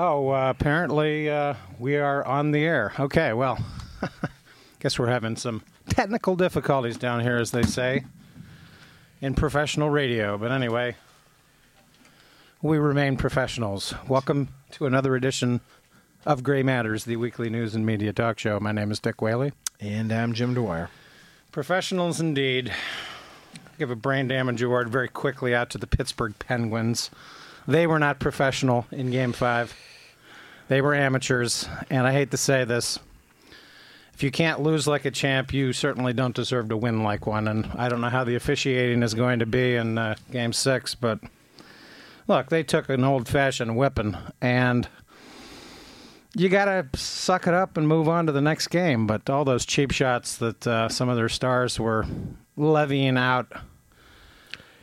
Oh, uh, apparently uh, we are on the air. Okay, well, guess we're having some technical difficulties down here, as they say, in professional radio. But anyway, we remain professionals. Welcome to another edition of Gray Matters, the weekly news and media talk show. My name is Dick Whaley. And I'm Jim Dwyer. Professionals indeed. Give a brain damage award very quickly out to the Pittsburgh Penguins. They were not professional in Game 5. They were amateurs, and I hate to say this. If you can't lose like a champ, you certainly don't deserve to win like one. And I don't know how the officiating is going to be in uh, Game 6, but look, they took an old fashioned whipping, and you got to suck it up and move on to the next game. But all those cheap shots that uh, some of their stars were levying out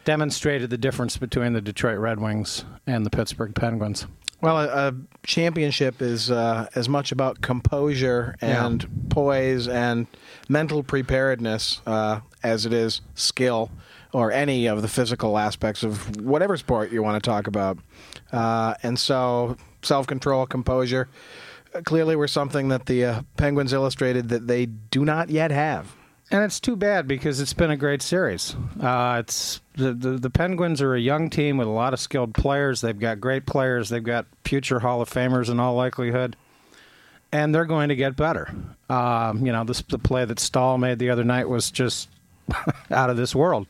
demonstrated the difference between the Detroit Red Wings and the Pittsburgh Penguins. Well, a, a championship is uh, as much about composure and Yeah. poise and mental preparedness uh, as it is skill or any of the physical aspects of whatever sport you want to talk about. Uh, and so, self control, composure, uh, clearly were something that the uh, Penguins illustrated that they do not yet have. And it's too bad because it's been a great series. Uh, it's the, the the Penguins are a young team with a lot of skilled players. They've got great players. They've got future Hall of Famers in all likelihood, and they're going to get better. Um, you know, this, the play that Staal made the other night was just out of this world.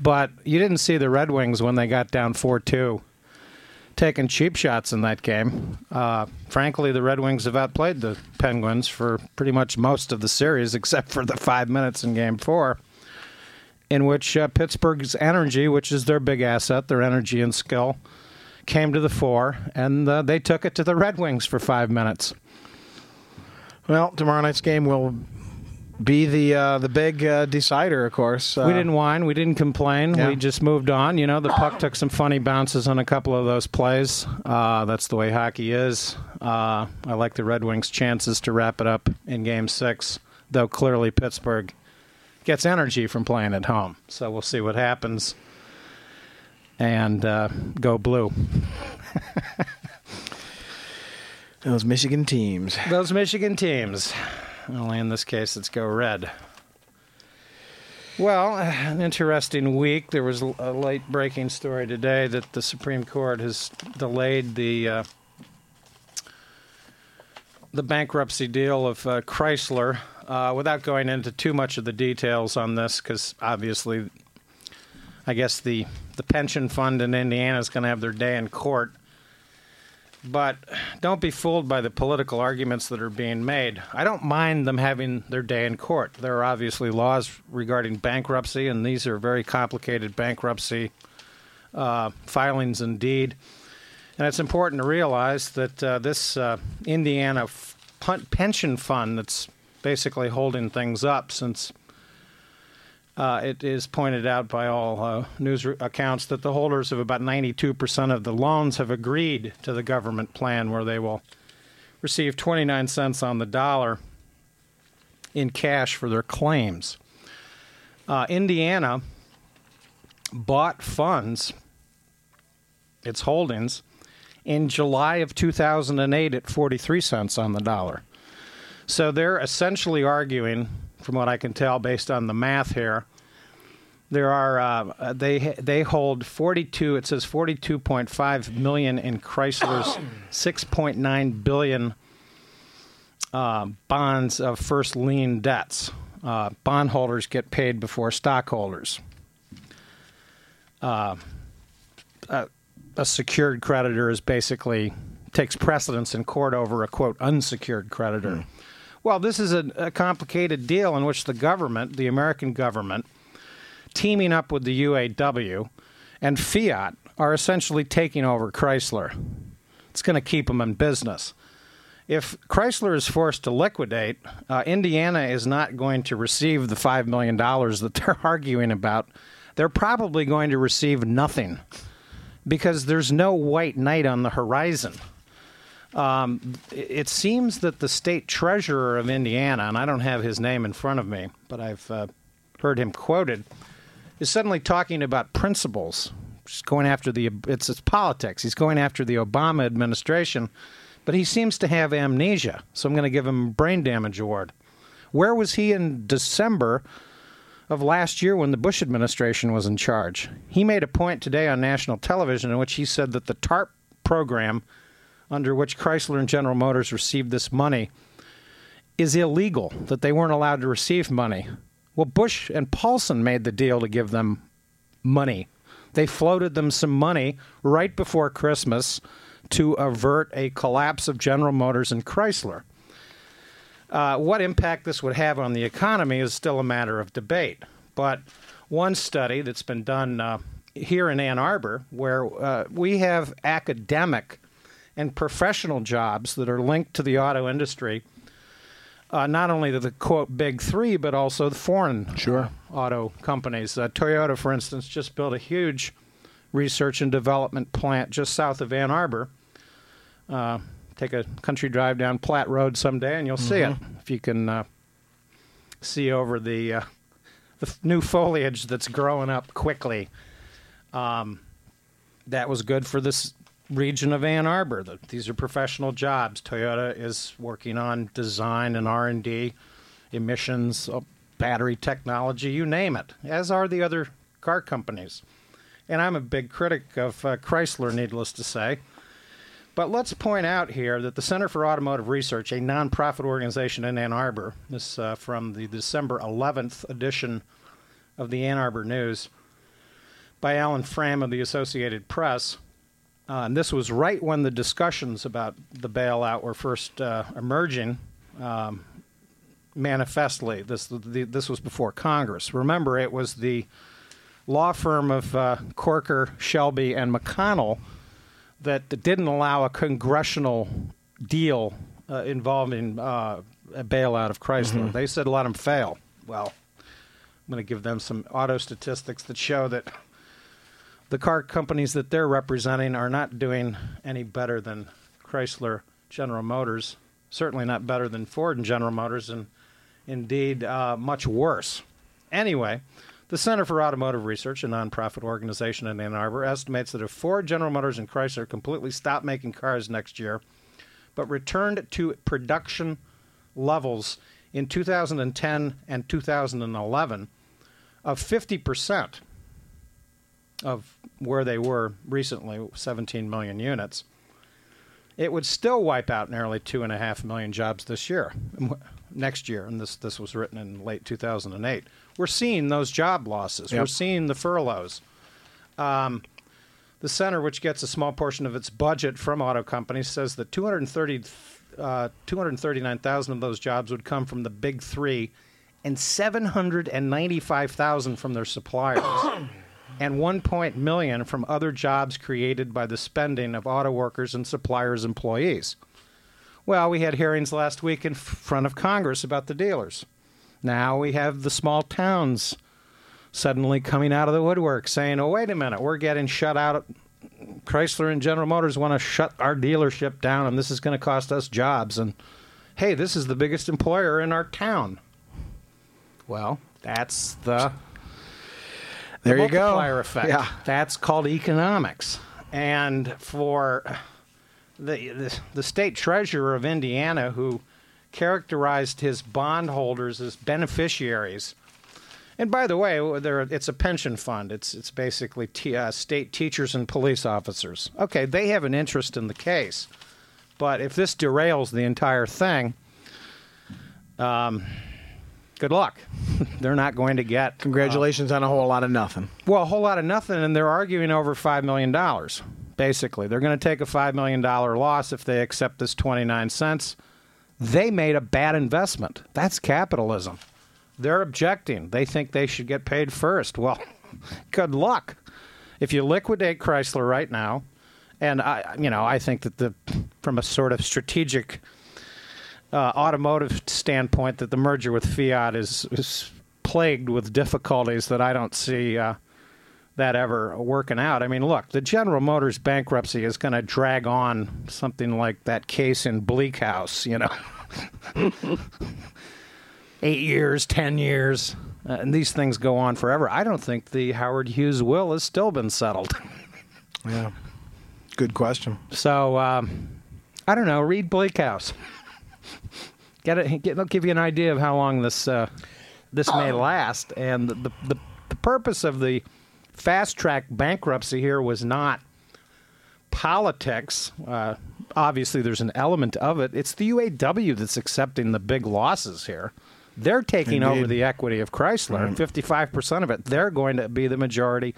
But you didn't see the Red Wings when they got down four two, taking cheap shots in that game. Uh, frankly, the Red Wings have outplayed the Penguins for pretty much most of the series, except for the five minutes in Game Four, in which uh, Pittsburgh's energy, which is their big asset, their energy and skill, came to the fore, and uh, they took it to the Red Wings for five minutes. Well, tomorrow night's game will be the uh, the big uh, decider, of course. Uh, we didn't whine. We didn't complain. Yeah. We just moved on. You know, the puck took some funny bounces on a couple of those plays. Uh, that's the way hockey is. Uh, I like the Red Wings' chances to wrap it up in Game Six, though clearly Pittsburgh gets energy from playing at home. So we'll see what happens. And uh, go blue. those Michigan teams. Those Michigan teams. Only in this case, it's go red. Well, an interesting week. There was a late breaking story today that the Supreme Court has delayed the uh, the bankruptcy deal of uh, Chrysler. Uh, without going into too much of the details on this, because obviously, I guess the the pension fund in Indiana is going to have their day in court. But don't be fooled by the political arguments that are being made. I don't mind them having their day in court. There are obviously laws regarding bankruptcy, and these are very complicated bankruptcy uh, filings indeed. And it's important to realize that uh, this uh, Indiana f- pension fund that's basically holding things up since uh, it is pointed out by all uh, news accounts that the holders of about 92% of the loans have agreed to the government plan where they will receive 29 cents on the dollar in cash for their claims. Uh, Indiana bought funds, its holdings, in July of 2008 at 43 cents on the dollar. So they're essentially arguing, from what I can tell based on the math here, there are uh, they they hold 42. It says 42.5 million in Chrysler's 6.9 billion uh, bonds of first lien debts. Uh, bondholders get paid before stockholders. Uh, a, a secured creditor is basically takes precedence in court over a quote unsecured creditor. Well, this is a, a complicated deal in which the government, the American government, teaming up with the UAW and Fiat are essentially taking over Chrysler. It's going to keep them in business. If Chrysler is forced to liquidate, uh, Indiana is not going to receive the $5 million that they're arguing about. They're probably going to receive nothing because there's no white knight on the horizon. Um, it seems that the state treasurer of Indiana, and I don't have his name in front of me, but I've uh, heard him quoted, is suddenly talking about principles He's going after the it's, it's politics. He's going after the Obama administration, but he seems to have amnesia. So I'm going to give him a brain damage award. Where was he in December of last year when the Bush administration was in charge? He made a point today on national television in which he said that the TARP program, under which Chrysler and General Motors received this money, is illegal, that they weren't allowed to receive money. Well, Bush and Paulson made the deal to give them money. They floated them some money right before Christmas to avert a collapse of General Motors and Chrysler. Uh, what impact this would have on the economy is still a matter of debate. But one study that's been done uh, here in Ann Arbor, where uh, we have academic and professional jobs that are linked to the auto industry, uh, not only to the quote big three, but also the foreign Sure. auto companies. Uh, Toyota, for instance, just built a huge research and development plant just south of Ann Arbor. Uh, take a country drive down Platt Road someday, and you'll see it if you can uh, see over the uh, the f- new foliage that's growing up quickly. Um, that was good for this region of Ann Arbor. These are professional jobs. Toyota is working on design and R and D, emissions, uh, battery technology, you name it. As are the other car companies. And I'm a big critic of uh, Chrysler, needless to say. But let's point out here that the Center for Automotive Research, a nonprofit organization in Ann Arbor, this uh, from the December 11th edition of the Ann Arbor News by Alan Fram of the Associated Press. Uh, and this was right when the discussions about the bailout were first uh, emerging um, manifestly. This, the, this was before Congress. Remember, it was the law firm of uh, Corker, Shelby, and McConnell that didn't allow a congressional deal uh, involving uh, a bailout of Chrysler. They said let them fail. Well, I'm going to give them some auto statistics that show that the car companies that they're representing are not doing any better than Chrysler, General Motors. Certainly not better than Ford and General Motors, and indeed uh, much worse. Anyway, the Center for Automotive Research, a nonprofit organization in Ann Arbor, estimates that if Ford, General Motors, and Chrysler completely stop making cars next year, but returned to production levels in 2010 and 2011 of 50% of where they were recently, 17 million units, it would still wipe out nearly two and a half million jobs this year, next year. And this this was written in late 2008. We're seeing those job losses. We're seeing the furloughs. Um, the center, which gets a small portion of its budget from auto companies, says that 230, uh, 239,000 of those jobs would come from the big three, and 795,000 from their suppliers, and 1 point million from other jobs created by the spending of auto workers and suppliers' employees. Well, we had hearings last week in front of Congress about the dealers. Now we have the small towns suddenly coming out of the woodwork saying, oh, wait a minute, we're getting shut out. Chrysler and General Motors want to shut our dealership down, and this is going to cost us jobs. And hey, this is the biggest employer in our town. Well, that's the There the you go. multiplier effect. Yeah. That's called economics. And for the, the the state treasurer of Indiana, who characterized his bondholders as beneficiaries. And by the way, there it's a pension fund. It's it's basically t- uh, state teachers and police officers. Okay, they have an interest in the case, but if this derails the entire thing, um, good luck. They're not going to get uh, Congratulations on a whole lot of nothing. well, a whole lot of nothing, and they're arguing over $5 million, basically. They're going to take a $5 million loss if they accept this 29 cents. They made a bad investment. That's capitalism. They're objecting. They think they should get paid first. Well, good luck. If you liquidate Chrysler right now, and I, you know, I think that the, from a sort of strategic uh, automotive standpoint, that the merger with Fiat is is plagued with difficulties that I don't see uh, that ever working out. I mean, look, the General Motors bankruptcy is going to drag on something like that case in Bleak House, you know. Eight years, ten years. uh, and these things go on forever. I don't think the Howard Hughes will has still been settled. Yeah. Good question. So um, I don't know. Read Bleak House. Get it. Get, it'll give you an idea of how long this uh, this may last. And the, the the purpose of the fast track bankruptcy here was not politics. Uh, obviously, there's an element of it. It's the UAW that's accepting the big losses here. They're taking over the equity of Chrysler, fifty-five percent of it. They're going to be the majority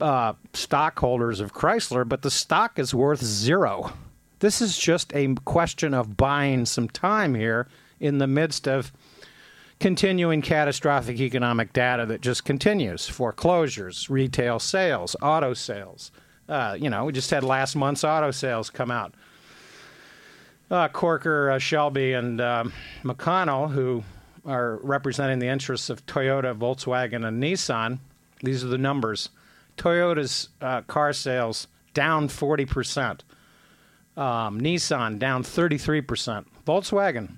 uh, stockholders of Chrysler, but the stock is worth zero. This is just a question of buying some time here in the midst of continuing catastrophic economic data that just continues foreclosures, retail sales, auto sales. Uh, you know, we just had last month's auto sales come out. Uh, Corker, uh, Shelby, and um, McConnell, who are representing the interests of Toyota, Volkswagen, and Nissan, these are the numbers. Toyota's uh, car sales down 40%. Um, Nissan down 33%. Volkswagen,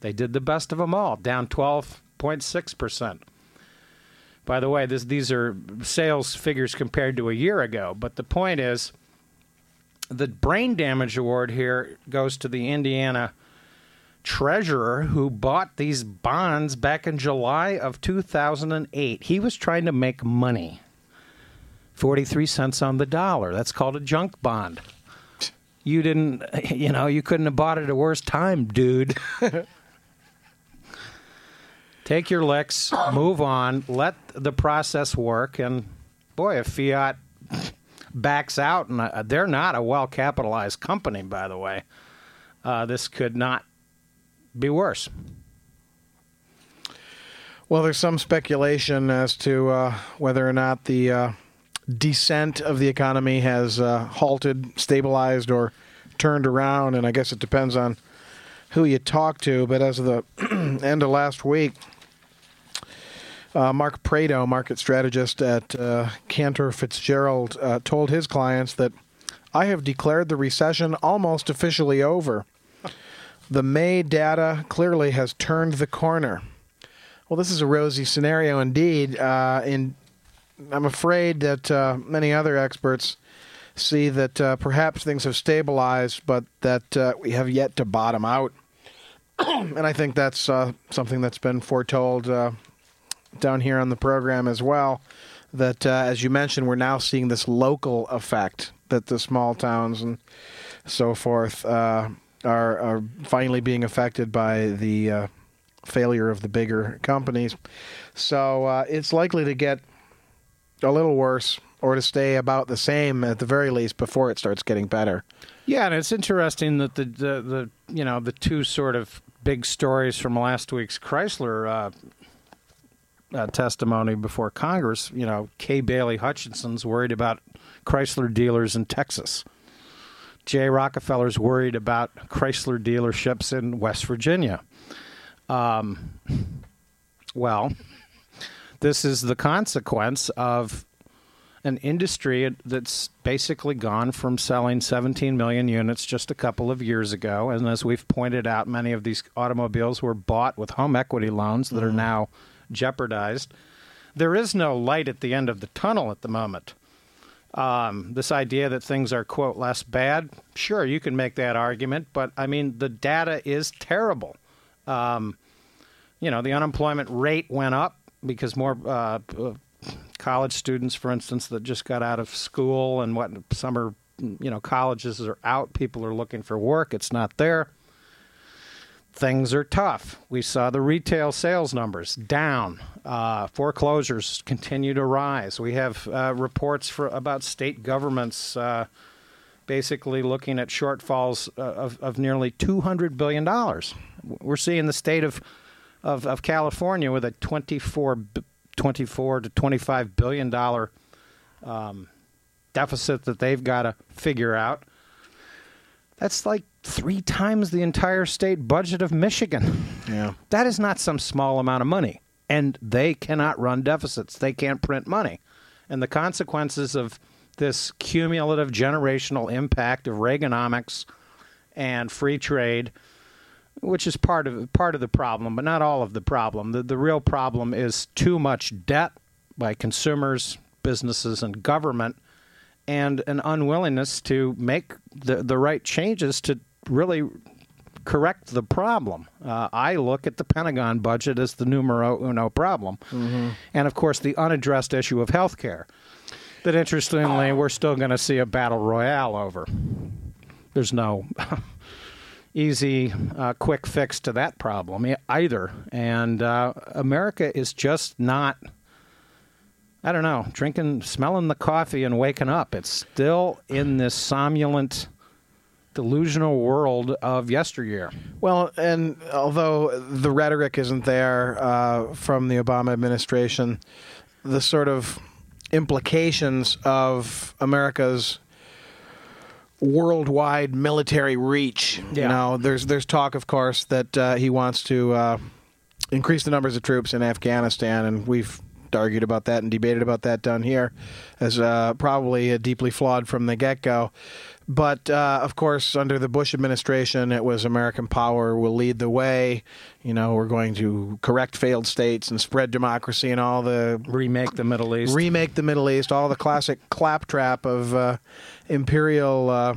they did the best of them all, down 12.6%. By the way, this, these are sales figures compared to a year ago, but the point is the brain damage award here goes to the Indiana treasurer who bought these bonds back in July of 2008. He was trying to make money. 43 cents on the dollar. That's called a junk bond. You didn't, you know, you couldn't have bought it at a worse time, dude. Take your licks, move on, let the process work, and boy, if Fiat backs out, and uh, they're not a well capitalized company, by the way, uh, this could not be worse. Well, there's some speculation as to uh, whether or not the uh, descent of the economy has uh, halted, stabilized, or turned around, and I guess it depends on who you talk to. But as of the end of last week, uh, Mark Pado, market strategist at uh, Cantor Fitzgerald, uh, told his clients that I have declared the recession almost officially over. The May data clearly has turned the corner. Well, this is a rosy scenario indeed. Uh, in, I'm afraid that uh, many other experts see that uh, perhaps things have stabilized, but that uh, we have yet to bottom out. and I think that's uh, something that's been foretold uh, down here on the program as well. That, uh, as you mentioned, we're now seeing this local effect that the small towns and so forth are are finally being affected by the failure of the bigger companies. So it's likely to get a little worse or to stay about the same at the very least before it starts getting better. Yeah, and it's interesting that the the, the you know the two sort of big stories from last week's Chrysler uh, uh, testimony before Congress. You know, Kay Bailey Hutchinson's worried about Chrysler dealers in Texas. Jay Rockefeller's worried about Chrysler dealerships in West Virginia. Um, well, this is the consequence of an industry that's basically gone from selling 17 million units just a couple of years ago. And as we've pointed out, many of these automobiles were bought with home equity loans that are now jeopardized. There is no light at the end of the tunnel at the moment. Um, this idea that things are, quote, less bad, sure, you can make that argument, but I mean, the data is terrible. Um, you know, the unemployment rate went up because more uh, uh, college students, for instance, that just got out of school and what summer, you know, colleges are out. People are looking for work. It's not there. Things are tough. We saw the retail sales numbers down. Uh, foreclosures continue to rise. We have uh, reports for about state governments uh, basically looking at shortfalls uh, of, of nearly two hundred billion dollars. We're seeing the state of of, of California with a 24, b- 24 to 25 billion dollar um, deficit that they've got to figure out. That's like three times the entire state budget of Michigan. Yeah. That is not some small amount of money. And they cannot run deficits. They can't print money. And the consequences of this cumulative generational impact of Reaganomics and free trade which is part of part of the problem, but not all of the problem. The the real problem is too much debt by consumers, businesses, and government, and an unwillingness to make the the right changes to really correct the problem. Uh, I look at the Pentagon budget as the numero uno problem, mm-hmm. and of course the unaddressed issue of health care. That interestingly, we're still going to see a battle royale over. There's no easy, uh, quick fix to that problem either. And uh, America is just not, I don't know, drinking, smelling the coffee and waking up. It's still in this somnolent, delusional world of yesteryear. Well, and although the rhetoric isn't there uh, from the Obama administration, the sort of implications of America's worldwide military reach. Yeah. You know, there's there's talk, of course, that uh, he wants to uh, increase the numbers of troops in Afghanistan, and we've argued about that and debated about that down here as uh, probably deeply flawed from the get go. But uh, of course, under the Bush administration, it was American power will lead the way. You know, we're going to correct failed states and spread democracy and all the remake the Middle East, remake the Middle East, all the classic claptrap of uh, imperial uh,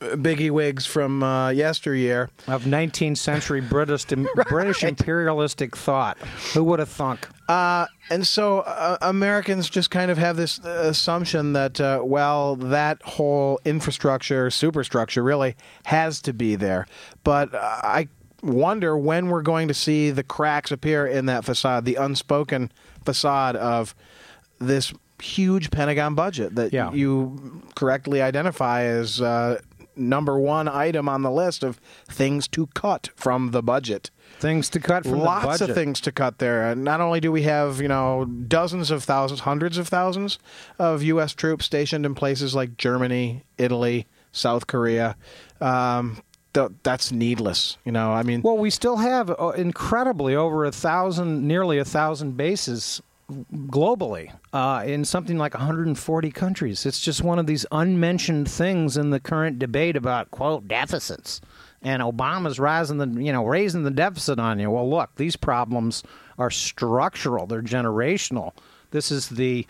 biggie wigs from uh, yesteryear of 19th century British right. British imperialistic thought. Who would have thunk? Uh, and so uh, Americans just kind of have this assumption that uh, well, that whole infrastructure, superstructure, really has to be there. But I wonder when we're going to see the cracks appear in that facade, the unspoken facade of this huge Pentagon budget that yeah. you correctly identify as uh, number one item on the list of things to cut from the budget. Things to cut from Lots of things to cut there. Not only do we have, you know, dozens of thousands, hundreds of thousands of U.S. troops stationed in places like Germany, Italy, South Korea. Um, th- that's needless, you know. I mean, well, we still have uh, incredibly over a thousand, nearly a thousand bases globally uh, in something like 140 countries. It's just one of these unmentioned things in the current debate about quote deficits. And Obama's rising the you know raising the deficit on you. Well, look, these problems are structural. They're generational. This is the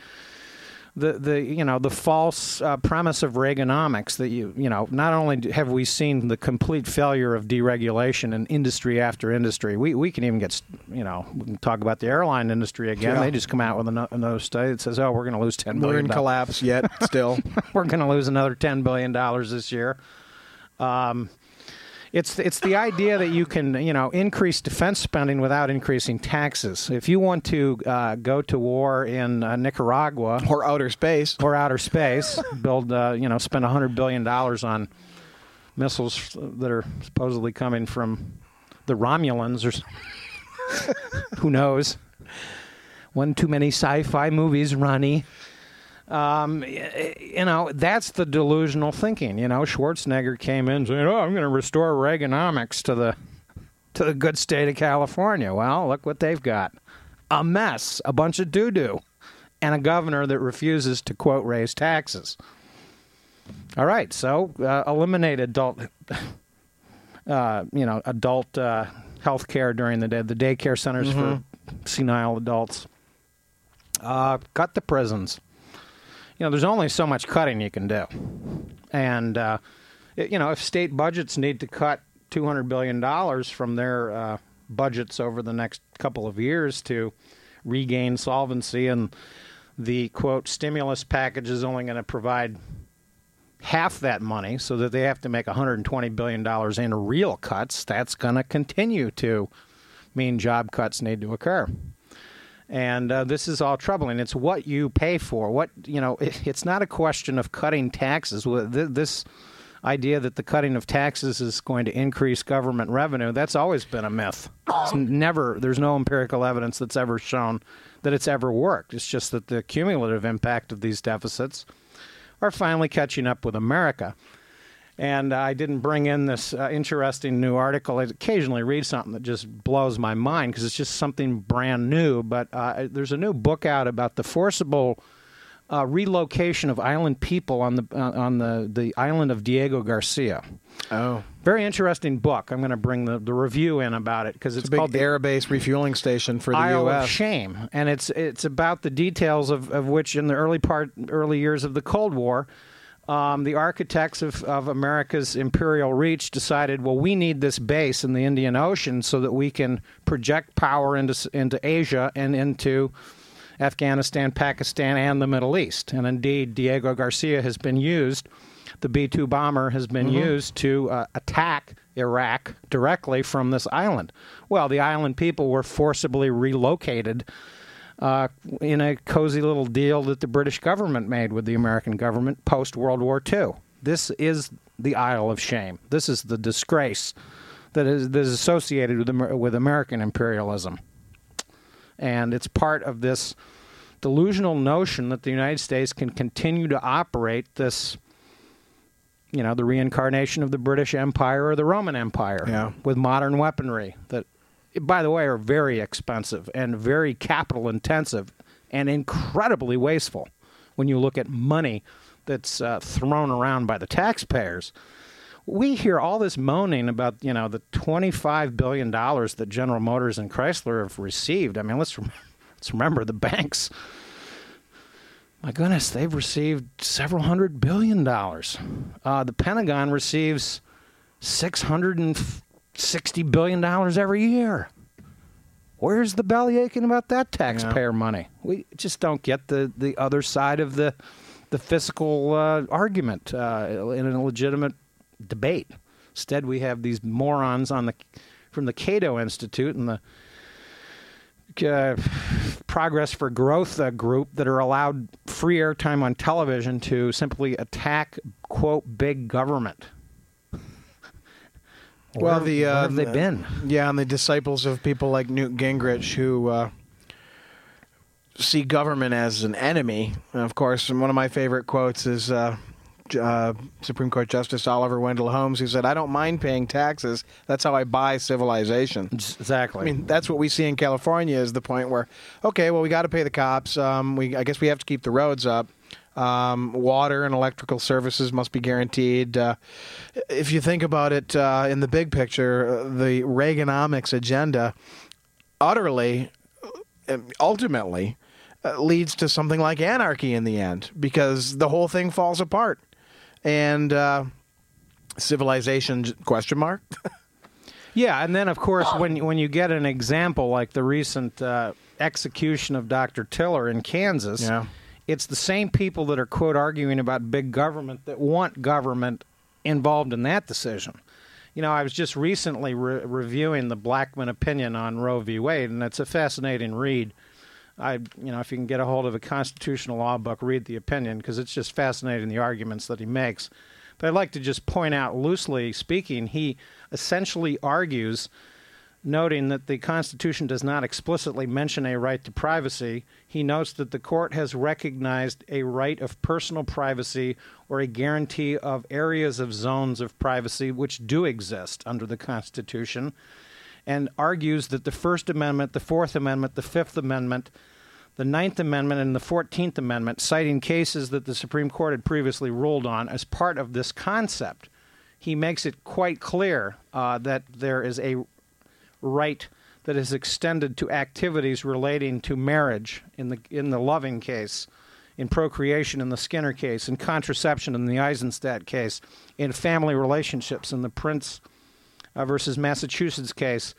the the you know the false uh, premise of Reaganomics that you you know not only have we seen the complete failure of deregulation in industry after industry, we we can even get you know we can talk about the airline industry again. Yeah. They just come out with another study that says, oh, we're going to lose ten billion. We're in collapse yet still. we're going to lose another ten billion dollars this year. Um, it's it's the idea that you can you know increase defense spending without increasing taxes. If you want to uh, go to war in uh, Nicaragua or outer space or outer space, build uh, you know spend hundred billion dollars on missiles that are supposedly coming from the Romulans or who knows. One too many sci-fi movies, Ronnie. Um, you know, that's the delusional thinking. You know, Schwarzenegger came in saying, "Oh, I'm going to restore Reaganomics to the to the good state of California." Well, look what they've got: a mess, a bunch of doo doo, and a governor that refuses to quote raise taxes. All right, so uh, eliminate adult, uh, you know, adult uh, health care during the day, the daycare centers mm-hmm. for senile adults. Uh, cut the prisons you know, there's only so much cutting you can do. And, uh, you know, if state budgets need to cut $200 billion from their uh, budgets over the next couple of years to regain solvency, and the quote, stimulus package is only going to provide half that money so that they have to make $120 billion in real cuts, that's going to continue to mean job cuts need to occur and uh, this is all troubling. It's what you pay for. What you know, it, it's not a question of cutting taxes. This idea that the cutting of taxes is going to increase government revenue that's always been a myth. It's never. There's no empirical evidence that's ever shown that it's ever worked. It's just that the cumulative impact of these deficits are finally catching up with America. And I didn't bring in this uh, interesting new article. I occasionally read something that just blows my mind because it's just something brand new. But uh, there's a new book out about the forcible uh, relocation of island people on the uh, on the, the island of Diego Garcia. Oh, Very interesting book. I'm going to bring the, the review in about it because it's, it's called the air base refueling station for the Isle U.S. of Shame, and it's it's about the details of, of which in the early part early years of the Cold War, um, the architects of, of America's imperial reach decided, well, we need this base in the Indian Ocean so that we can project power into into Asia and into Afghanistan, Pakistan, and the Middle East. And indeed, Diego Garcia has been used. The B 2 bomber has been used to uh, attack Iraq directly from this island. Well, the island people were forcibly relocated uh, in a cozy little deal that the British government made with the American government post World War II. This is the Isle of Shame. This is the disgrace that is, that is associated with, Amer- with American imperialism. And it's part of this delusional notion that the United States can continue to operate this, you know, the reincarnation of the British Empire or the Roman Empire Yeah. with modern weaponry that, by the way, are very expensive and very capital intensive and incredibly wasteful when you look at money that's uh, thrown around by the taxpayers. We hear all this moaning about, you know, the $25 billion that General Motors and Chrysler have received. I mean, let's, rem- let's remember the banks. My goodness, they've received several hundred billion dollars. Uh, the Pentagon receives six hundred and sixty billion dollars every year. Where's the belly aching about that taxpayer money? We just don't get the, the other side of the the fiscal uh, argument uh, in a legitimate debate. Instead, we have these morons on the from the Cato Institute and the uh, Progress for Growth uh, group that are allowed free airtime on television to simply attack quote big government. Well, Where- the uh, have they the- been? Yeah, and the disciples of people like Newt Gingrich who uh, see government as an enemy. And of course, and one of my favorite quotes is uh, uh, Supreme Court Justice Oliver Wendell Holmes, who said, "I don't mind paying taxes. That's how I buy civilization." Exactly. I mean, that's what we see in California is the point where, okay, well, we got to pay the cops. Um, we, I guess we have to keep the roads up. Um, water and electrical services must be guaranteed. Uh, if you think about it uh, in the big picture, uh, the Reaganomics agenda utterly, uh, ultimately, uh, leads to something like anarchy in the end because the whole thing falls apart. And uh, civilization, question mark? Yeah, and then of course when when you get an example like the recent uh, execution of Dr. Tiller in Kansas, Yeah. It's the same people that are quote arguing about big government that want government involved in that decision. You know, I was just recently re- reviewing the Blackmun opinion on Roe v. Wade, and it's a fascinating read. I, you know, if you can get a hold of a constitutional law book, read the opinion because it's just fascinating the arguments that he makes. But I'd like to just point out, loosely speaking, he essentially argues, noting that the Constitution does not explicitly mention a right to privacy. He notes that the court has recognized a right of personal privacy or a guarantee of areas of zones of privacy which do exist under the Constitution, and argues that the First Amendment, the Fourth Amendment, the Fifth Amendment, the Ninth Amendment and the Fourteenth Amendment, citing cases that the Supreme Court had previously ruled on as part of this concept. He makes it quite clear uh, that there is a right that is extended to activities relating to marriage in the in the Loving case, in procreation in the Skinner case, in contraception in the Eisenstadt case, in family relationships in the Prince uh, versus Massachusetts case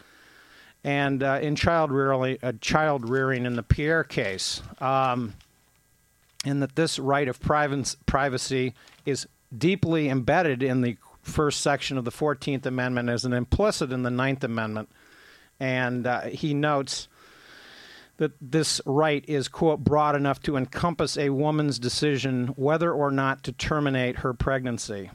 and uh, in child rearing, uh, child rearing in the Pierce case, um, and that this right of privacy, is deeply embedded in the first section of the Fourteenth Amendment as an implicit in the Ninth Amendment, and uh, he notes that this right is quote broad enough to encompass a woman's decision whether or not to terminate her pregnancy.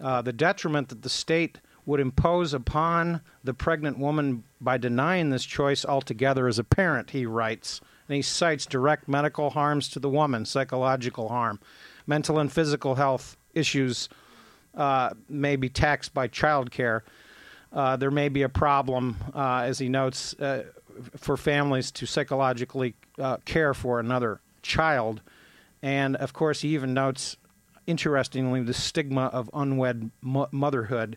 Uh, the detriment that the state would impose upon the pregnant woman by denying this choice altogether is apparent, he writes. And he cites direct medical harms to the woman, psychological harm, mental and physical health issues uh, may be taxed by child care. Uh, there may be a problem, uh, as he notes, uh, for families to psychologically uh, care for another child And of course, he even notes, interestingly, the stigma of unwed mo- motherhood.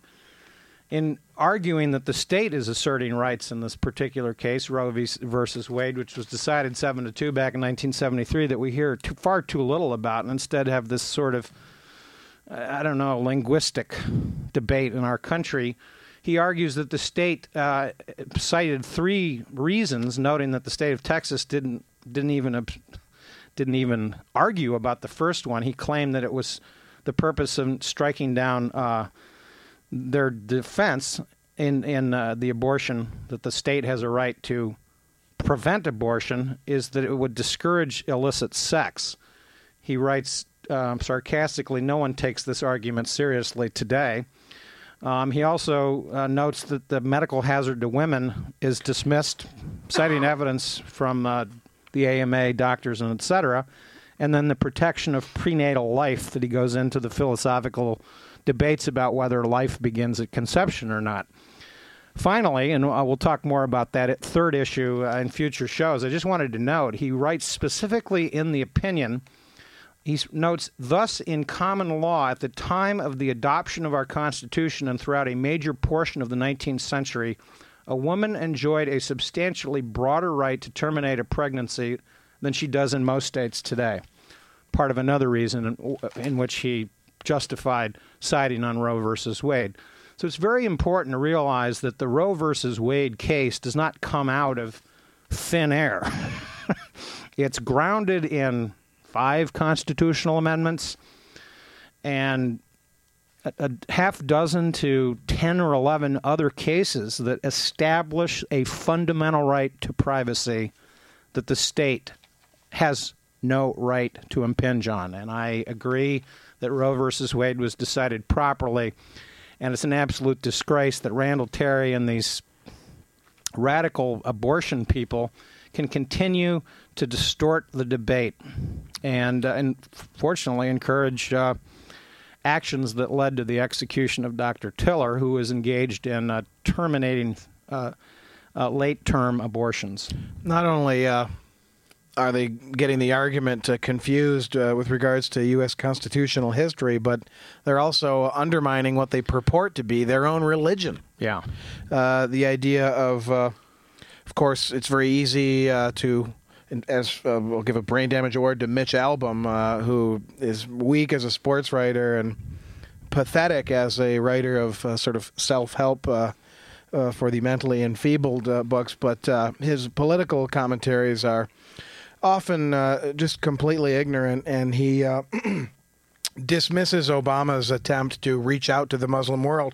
In arguing that the state is asserting rights in this particular case, Roe v. versus Wade, which was decided seven to two back in 1973, that we hear too, far too little about, and instead have this sort of, I don't know, linguistic debate in our country. He argues that the state uh, cited three reasons, noting that the state of Texas didn't didn't even didn't even argue about the first one. He claimed that it was the purpose of striking down uh, their defense in in uh, the abortion that the state has a right to prevent abortion is that it would discourage illicit sex. He writes um, sarcastically, "No one takes this argument seriously today." Um, he also uh, notes that the medical hazard to women is dismissed, citing evidence from uh, the AMA, doctors, and et cetera, and then the protection of prenatal life that he goes into the philosophical debates about whether life begins at conception or not. Finally, and we'll talk more about that at third issue uh, in future shows, I just wanted to note he writes specifically in the opinion he notes, thus, in common law, at the time of the adoption of our Constitution and throughout a major portion of the 19th century, a woman enjoyed a substantially broader right to terminate a pregnancy than she does in most states today. Part of another reason in, in which he justified siding on Roe versus Wade. So it's very important to realize that the Roe versus Wade case does not come out of thin air. it's grounded in five constitutional amendments and a, a, half dozen to 10 or 11 other cases that establish a fundamental right to privacy that the state has no right to impinge on. And I agree that Roe versus Wade was decided properly. And it's an absolute disgrace that Randall Terry and these radical abortion people can continue to distort the debate and, uh, and fortunately encourage uh, actions that led to the execution of Dr. Tiller, who was engaged in uh, terminating uh, uh, late term abortions. Not only uh, are they getting the argument confused with regards to U.S. constitutional history, but they're also undermining what they purport to be their own religion. Yeah. the idea of, of course, it's very easy to as uh, we'll give a brain damage award to Mitch Albom, uh, who is weak as a sports writer and pathetic as a writer of uh, sort of self help. Uh, uh, for the mentally enfeebled uh, books, but his political commentaries are often just completely ignorant, and he dismisses Obama's attempt to reach out to the Muslim world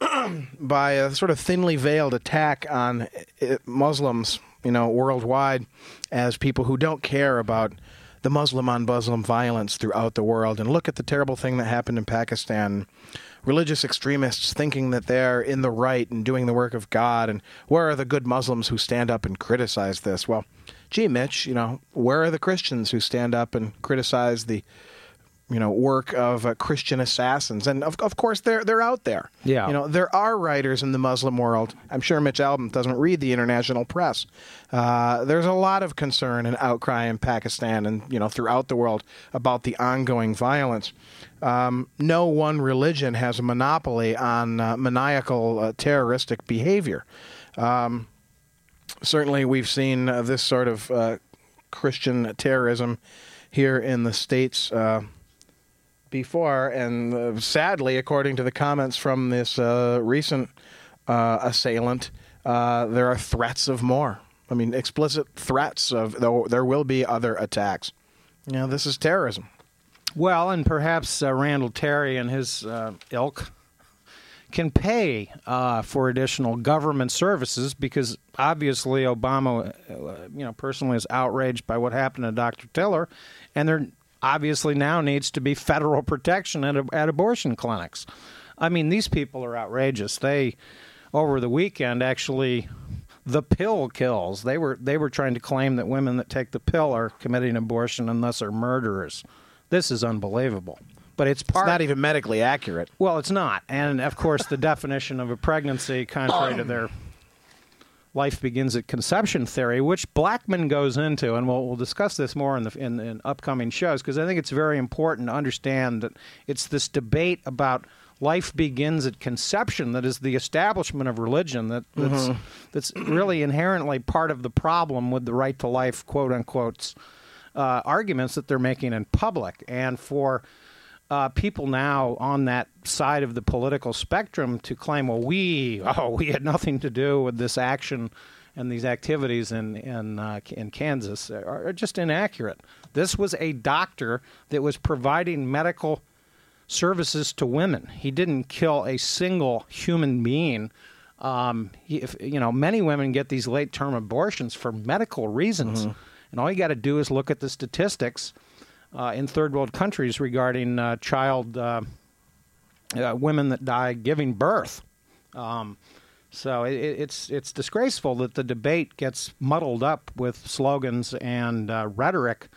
by a sort of thinly veiled attack on uh, Muslims you know, worldwide as people who don't care about the Muslim on Muslim violence throughout the world. And look at the terrible thing that happened in Pakistan. Religious extremists thinking that they're in the right and doing the work of God. And where are the good Muslims who stand up and criticize this? Well, gee, Mitch, you know, where are the Christians who stand up and criticize the you know work of uh, Christian assassins, and of, of course they're they're out there. Yeah, you know there are writers in the Muslim world. I'm sure Mitch Albom doesn't read the international press. Uh, there's a lot of concern and outcry in Pakistan and you know throughout the world about the ongoing violence. Um, no one religion has a monopoly on uh, maniacal uh, terroristic behavior. Um, certainly, we've seen uh, this sort of uh, Christian terrorism here in the states before, and uh, sadly, according to the comments from this uh, recent uh, assailant, uh, there are threats of more. I mean, explicit threats of though there will be other attacks. You know, this is terrorism. Well, and perhaps uh, Randall Terry and his uh, ilk can pay for additional government services because obviously Obama, you know, personally is outraged by what happened to Dr. Tiller, and they're obviously now needs to be federal protection at, at abortion clinics. I mean, these people are outrageous. They, over the weekend, actually, the pill kills. They were they were trying to claim that women that take the pill are committing abortion and thus are murderers. This is unbelievable. But it's part. It's not even medically accurate. Well, it's not, and of course, the definition of a pregnancy, contrary to their life begins at conception theory, which Blackmun goes into, and we'll, we'll discuss this more in the in, in upcoming shows because I think it's very important to understand that it's this debate about life begins at conception that is the establishment of religion that, that's that's really inherently part of the problem with the right to life quote unquote uh, arguments that they're making in public. And for uh, people now on that side of the political spectrum to claim, well, we, oh, we had nothing to do with this action and these activities in in uh, in Kansas are, are just inaccurate. This was a doctor that was providing medical services to women. He didn't kill a single human being. Um, he, if, you know, many women get these late term abortions for medical reasons, and all you got to do is look at the statistics uh, in third world countries regarding uh, child uh, uh, women that die giving birth. Um, so it, it's it's disgraceful that the debate gets muddled up with slogans and uh, rhetoric.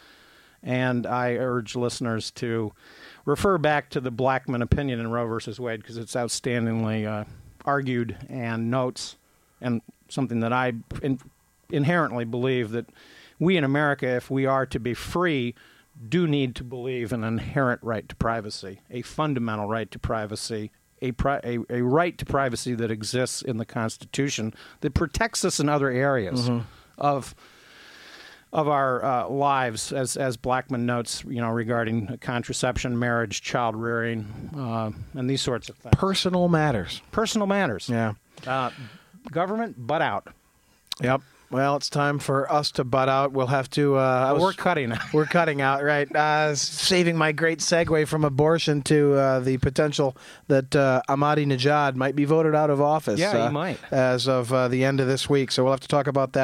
And I urge listeners to refer back to the Blackmun opinion in Roe versus Wade because it's outstandingly argued and notes, and something that I in, inherently believe that we in America, if we are to be free, do need to believe in an inherent right to privacy, a fundamental right to privacy, a, pri- a, a right to privacy that exists in the Constitution that protects us in other areas of of our uh, lives, as as Blackmun notes, you know, regarding contraception, marriage, child rearing, uh, and these sorts of things. Personal matters. Personal matters. Yeah. Uh, government, butt out. Yep. Well, it's time for us to butt out. We'll have to. Uh, was- We're cutting. We're cutting out, right? Uh, saving my great segue from abortion to uh, the potential that uh, Ahmadinejad might be voted out of office. Yeah, he uh, might. as of uh, the end of this week. So we'll have to talk about that.